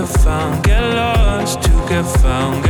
get found, get lost, to get found. Get